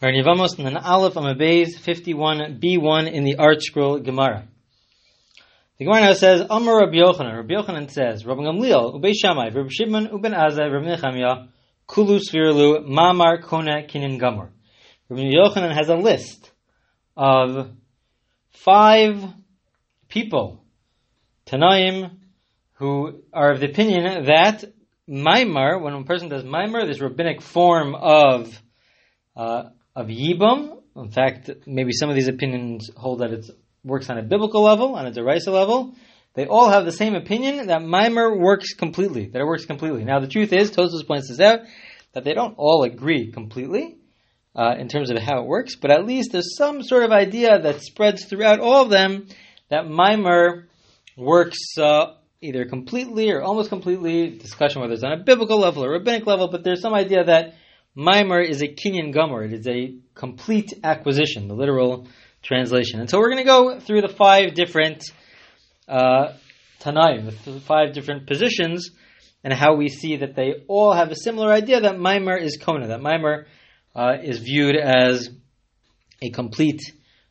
In Yevamos and then Aleph Amabeis 51b1 in the ArtScroll Gemara. The Gemara now says, Amar Rabbi Yochanan. Rabbi Yochanan says, Rabbi Gamliel, Ubei Shammai, Rabbi Shimon, Uben Azai, Rabbi Nechemia, Kulu Svirlu, Mamar Kona Kinin Gamor. Rabbi Yochanan has a list of five people, Tanaim, who are of the opinion that Maimar, when a person does Maimar, this rabbinic form of uh, of Yibam. In fact, maybe some of these opinions hold that it works on a biblical level, on a derisa level. They all have the same opinion that Mimer works completely, that it works completely. Now, the truth is, Tosfos points this out, that they don't all agree completely uh, in terms of how it works, but at least there's some sort of idea that spreads throughout all of them that Mimer works uh, either completely or almost completely. Discussion whether it's on a biblical level or rabbinic level, but there's some idea that Maimer is a kinyan gomer. It is a complete acquisition, the literal translation. And so we're going to go through the five different uh, Tanaim, the five different positions, and how we see that they all have a similar idea that Maimer is Kona, that Maimer uh, is viewed as a complete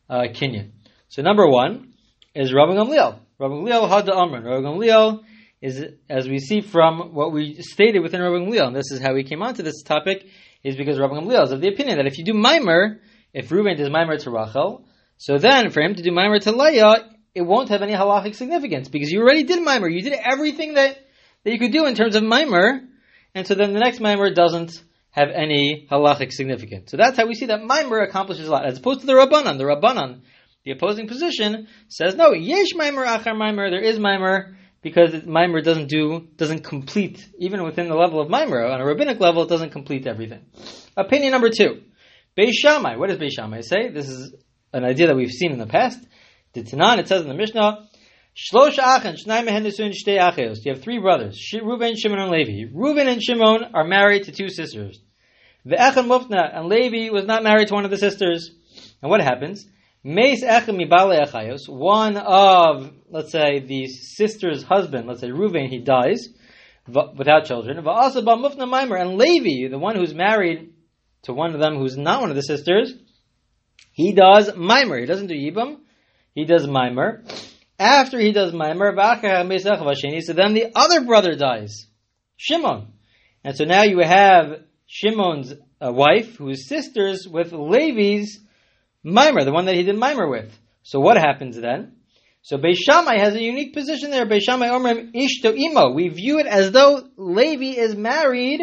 uh, kinyan. So number one is Rabbi Gamliel. Rabbi Gamliel had the Amran. Rabbi Gamliel is, as we see from what we stated within Rabbi Gamliel, and this is how we came onto this topic, is because Rabbi Gamliel is of the opinion that if you do Maimer, if Reuben does Maimer to Rachel, so then for him to do Maimer to Leah, it won't have any halachic significance because you already did Maimer. You did everything that, that you could do in terms of Maimer, and so then the next Maimer doesn't have any halachic significance. So that's how we see that Maimer accomplishes a lot, as opposed to the Rabbanan. The Rabbanan, the opposing position, says no, Yesh Maimer Achar Maimer, there is Maimer, because Maimer doesn't do, doesn't complete, even within the level of Maimer, on a rabbinic level, it doesn't complete everything. Opinion number two. Beis Shammai. What does Beis Shammai say? This is an idea that we've seen in the past. The Tanan, it says in the Mishnah, Shlosh Achen, Shnai Acheos. You have three brothers, Reuben, Shimon, and Levi. Reuben and Shimon are married to two sisters. The Echen Mufna, and Levi was not married to one of the sisters. And what happens? Meis Echem one of, let's say, the sister's husband, let's say Reuven, he dies without children. Mufna Maimer, and Levi, the one who's married to one of them who's not one of the sisters, he does Maimer. He doesn't do Yibam, he does Maimer. After he does Maimer, so then the other brother dies, Shimon. And so now you have Shimon's uh, wife, who is sisters with Levi's Mimer, the one that he did Mimer with. So what happens then? So Beis Shammai has a unique position there. Beis Shammai Omrim Ishto Imo. We view it as though Levi is married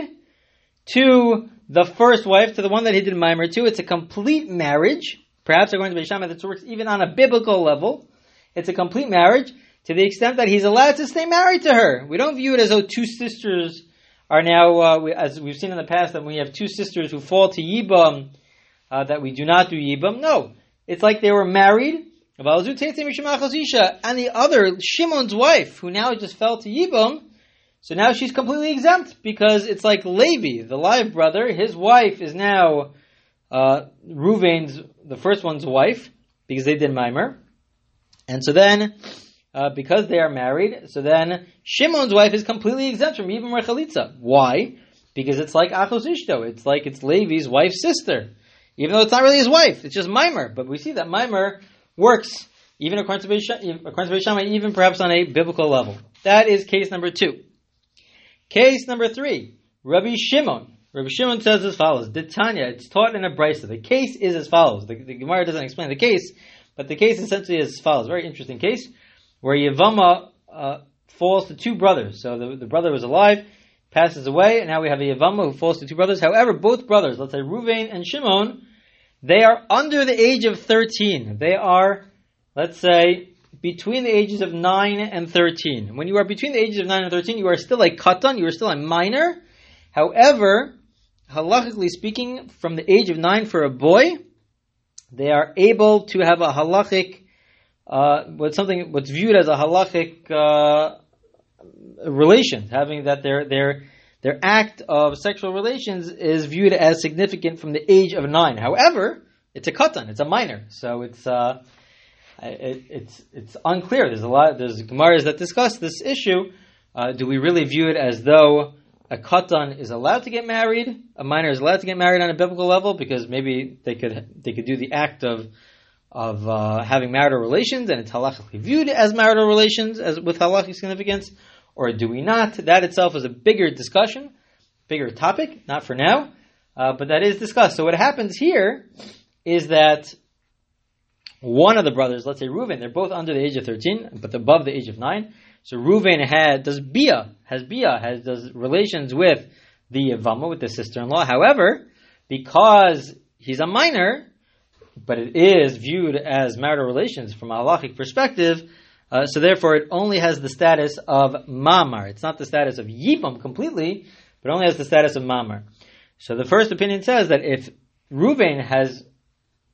to the first wife, to the one that he did Mimer to. It's a complete marriage. Perhaps according to Beis Shammai, that works even on a biblical level. It's a complete marriage to the extent that he's allowed to stay married to her. We don't view it as though two sisters are now, uh, we, as we've seen in the past, that when we have two sisters who fall to Yibam, uh, that we do not do Yibam. No. It's like they were married, and the other, Shimon's wife, who now just fell to Yibam, so now she's completely exempt because it's like Levi, the live brother, his wife is now uh, Ruvain's, the first one's wife, because they did Mimer. And so then, uh, because they are married, so then Shimon's wife is completely exempt from Yibam Rechalitza. Why? Because it's like Achos Ishto. It's like it's Levi's wife's sister even though it's not really his wife. It's just Mimer. But we see that Mimer works even according to Beis even perhaps on a biblical level. That is case number two. Case number three, Rabbi Shimon. Rabbi Shimon says as follows: Tanya, it's taught in a brisa. The case is as follows. The, the Gemara doesn't explain the case, but the case essentially is as follows. Very interesting case where Yavama uh, falls to two brothers. So the, the brother was alive, passes away, and now we have a Yavama who falls to two brothers. However, both brothers, let's say Ruvain and Shimon, they are under the age of 13. They are, let's say, between the ages of 9 and 13. When you are between the ages of 9 and 13, you are still a katan, you are still a minor. However, halachically speaking, from the age of 9 for a boy, they are able to have a halachic, uh, what's something, what's viewed as a halachic, uh, relations, having that their their their act of sexual relations is viewed as significant from the age of nine. However, it's a katan, it's a minor, so it's uh, it, it's it's unclear. There's a lot. There's gemaras that discuss this issue. Uh, do we really view it as though a katan is allowed to get married, a minor is allowed to get married on a biblical level because maybe they could they could do the act of of uh, having marital relations and it's halachically viewed as marital relations as with halachic significance, or do we not? That itself is a bigger discussion, bigger topic, not for now, uh, but that is discussed. So what happens here is that one of the brothers, let's say Reuven, they're both under the age of 13, but above the age of 9. So Reuven had, does Bia, has Bia, has, does relations with the Yavama, with the sister-in-law. However, because he's a minor, but it is viewed as marital relations from a halachic perspective, uh, so therefore it only has the status of mamar. It's not the status of yibam completely, but only has the status of mamar. So the first opinion says that if Reuven has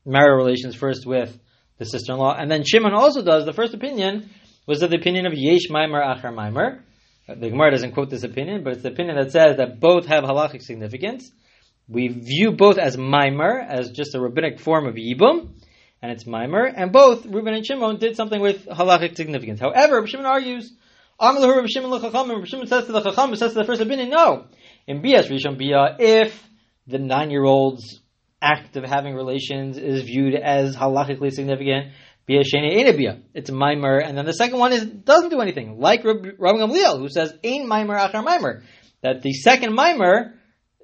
marital relations first with the sister-in-law, and then Shimon also does, the first opinion was the opinion of Yesh Maimer Achar Maimer. The Gemara doesn't quote this opinion, but it's the opinion that says that both have halachic significance. We view both as Maimer, as just a rabbinic form of Yibum, and it's Maimer, and both Reuben and Shimon did something with halachic significance. However, Shimon argues, Shimon Shimon says to the Chacham, says to the first opinion, no. In Bias Rishon Bia, if the nine-year-old's act of having relations is viewed as halachically significant, Bia Sheni Ein Bia. It's mimer, and then the second one is doesn't do anything, like Rabbi Gamliel, who says Ein Mimer Achar Mimer, that the second mimer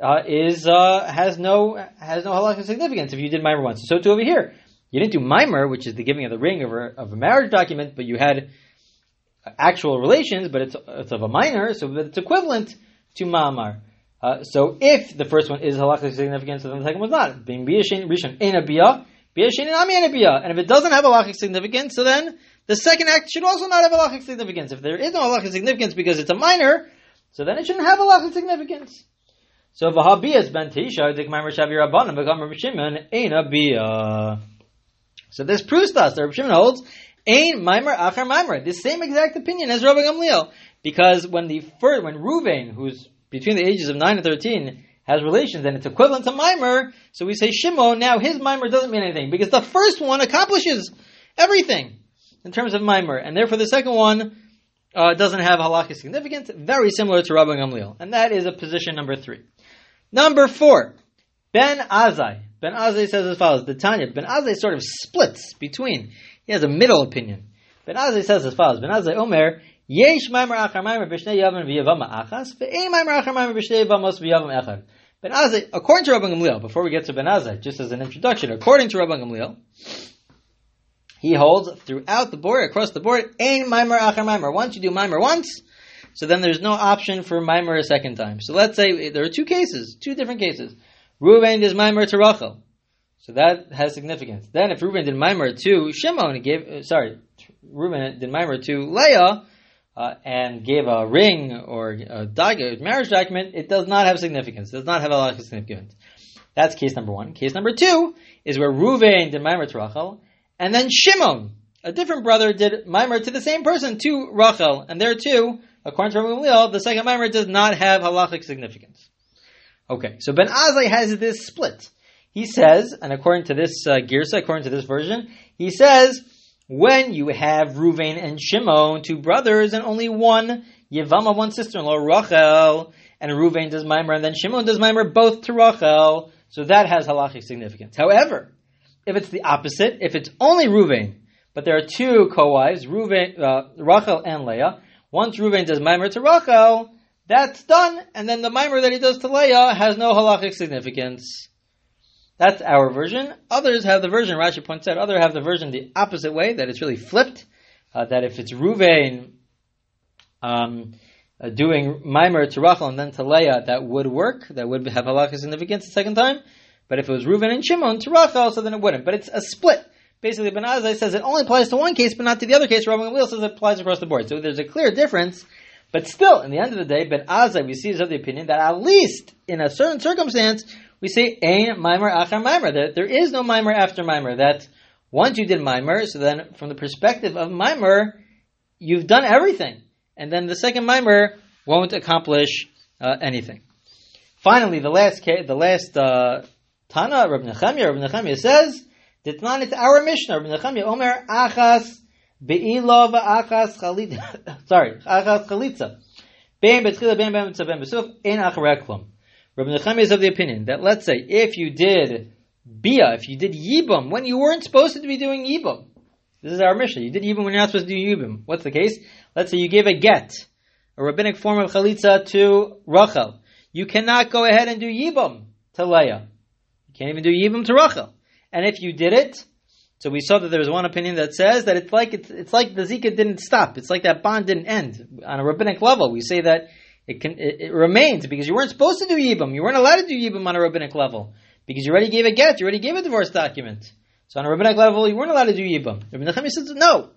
uh, is uh, has no has no halachic significance if you did mimer once. So too over here, you didn't do mimer, which is the giving of the ring of a, of a marriage document, but you had actual relations, but it's it's of a minor, so it's equivalent to mamar. Uh, so if the first one is halachic significance, then the second one's not. Being biyashin rishon ein biyah, biyashin ami ein biyah. And if it doesn't have a halachic significance, so then the second act should also not have a halachic significance. If there is no halachic significance because it's a minor, so then it shouldn't have a halachic significance. So v'habiyas ben tisha dikmar shavi rabbanim become Shimon ein biyah. So this proves to us that Rabbi Shimon holds ein mimer achar mimer. The same exact opinion as Rabbi Gamliel. Because when the first, when Ruvain, who's between the ages of 9 and 13 has relations and it's equivalent to mimer, so we say Shimon, now his mimer doesn't mean anything because the first one accomplishes everything in terms of mimer, and therefore the second one uh, doesn't have halakhic significance, very similar to Rabbi Gamliel. And that is a position number three. Number four, Ben Azai. Ben Azai says as follows, the Tanya, Ben Azai sort of splits between, he has a middle opinion. Ben Azai says as follows, Ben Azai Omer, Yesh maimer achar maimer b'shnei yavam v'yavama achas, ve'ein maimer achar maimer b'shnei v'yavam echad. Ben Azai, according to Rabban Gamliel, before we get to Ben Azai, just as an introduction, according to Rabban Gamliel, he holds throughout the board, across the board, ain maimer achar maimer. Once you do maimer once, so then there's no option for maimer a second time. So let's say there are two cases, two different cases. Reuven does maimer to Rachel. So that has significance. Then if Reuven did maimer to Shimon, gave, uh, sorry, Reuven did maimer to Leah, uh, and gave a ring or a, doc- marriage document, it does not have significance. It does not have a of significance. That's case number one. Case number two is where Ruvain did Maimer to Rachel, and then Shimon, a different brother, did Maimer to the same person, to Rachel, and there too, according to Rabbi the second Maimer does not have halachic significance. Okay, so Ben Azai has this split. He says, and according to this uh, Girsa, according to this version, he says when you have Ruvain and Shimon, two brothers, and only one Yevama, one sister-in-law, Rachel, and Ruvain does Maimer, and then Shimon does Maimer, both to Rachel, so that has halachic significance. However, if it's the opposite, if it's only Ruvain, but there are two co-wives, Ruvain, uh, Rachel and Leah, once Ruvain does Maimer to Rachel, that's done, and then the mimer that he does to Leah has no halachic significance. That's our version. Others have the version, Rashi points out, others have the version the opposite way, that it's really flipped, uh, that if it's Ruvain um, uh, doing mimer to Rachel and then to Leah, that would work, that would have halakha significance the second time. But if it was Reuven and Shimon to Rachel, so then it wouldn't. But it's a split. Basically, Ben Azai says it only applies to one case, but not to the other case. Rabbi Gamliel says it applies across the board. So there's a clear difference. But still, in the end of the day, Ben Azai, we see is of the opinion that at least in a certain circumstance, we say ein mimer achar mimer. That there is no mimer after mimer. That once you did mimer, so then from the perspective of mimer, you've done everything, and then the second mimer won't accomplish uh, anything. Finally, the last the last uh, Tana, Rabbi Nechemia, Rabbi Nechemia says, "Ditnan it's our Mishnah." Rabbi Nechemia Omer Achas Be'ila v'Achas Chalitza. Sorry, Achas Chalitza. Ben betchila ben ben ben besuf ein achareklum. Rabbi Nechemiah is of the opinion that let's say if you did bia, if you did yibum when you weren't supposed to be doing yibum, this is our Mishnah. You did yibum when you're not supposed to do yibum. What's the case? Let's say you gave a get, a rabbinic form of chalitza to Rachel. You cannot go ahead and do yibum to Leah. You can't even do yibum to Rachel. And if you did it, so we saw that there was one opinion that says that it's like it's, it's like the zika didn't stop. It's like that bond didn't end on a rabbinic level. We say that it can it, it remains because you weren't supposed to do yibum. You weren't allowed to do yibum on a rabbinic level because you already gave a get. You already gave a divorce document. So on a rabbinic level, you weren't allowed to do yibum. Rabbi Nechemiah says no.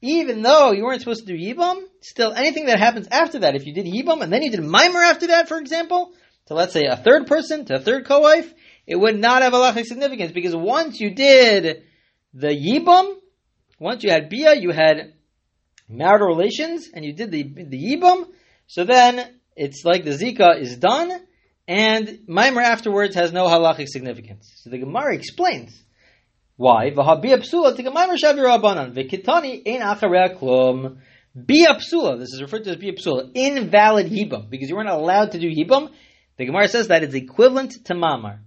Even though you weren't supposed to do yibum, still anything that happens after that, if you did yibum and then you did mimer after that, for example, to let's say a third person, to a third co-wife, it would not have halachic significance because once you did the yibum, once you had bia, you had marital relations, and you did the the yibum, so then it's like the zika is done, and mimer afterwards has no halachic significance. So the Gemara explains why v'habia psula to mimer shavi rabbanan v'kitani acharei klum. Bia psula, this is referred to as bia psula, invalid yibum, because you weren't allowed to do yibum. The Gemara says that it's equivalent to mamar.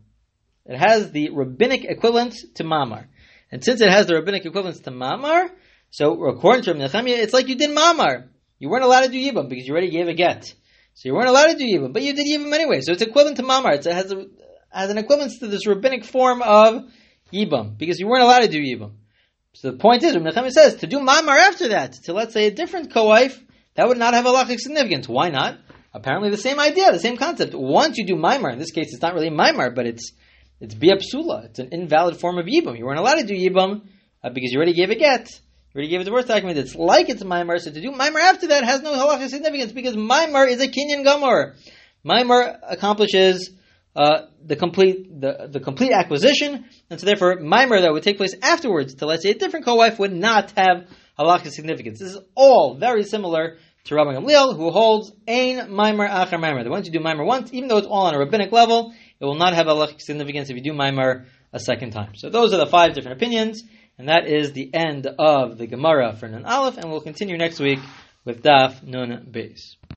It has the rabbinic equivalent to mamar. And since it has the rabbinic equivalence to mamar, so according to Rabbi it's like you did mamar. You weren't allowed to do yibum because you already gave a get. So you weren't allowed to do yibum, but you did yibum anyway. So it's equivalent to mamar. It's, it has, a, has an equivalence to this rabbinic form of yibum because you weren't allowed to do yibum. So the point is, Rabbi Nechemiah says to do mamar after that, to let's say a different co-wife, that would not have a halachic significance. Why not? Apparently the same idea, the same concept. Once you do maimar, in this case it's not really maimar, but it's it's biapsula. It's an invalid form of yibum. You weren't allowed to do yibum uh, because you already gave a get. You already gave a divorce document. It's like it's maimar. So to do maimar after that has no halachic significance because maimar is a kinyan gomor. Maimar accomplishes uh, the complete the, the complete acquisition, and so therefore maimar that would take place afterwards to let's say a different co-wife would not have halachic significance. This is all very similar to Rabbi Gamliel, who holds ain maimar achar maimar. That once you do maimar once, even though it's all on a rabbinic level, it will not have halachic significance if you do Maimar a second time. So those are the five different opinions, and that is the end of the Gemara for Nun Aleph, and we'll continue next week with Daf Nun Beis.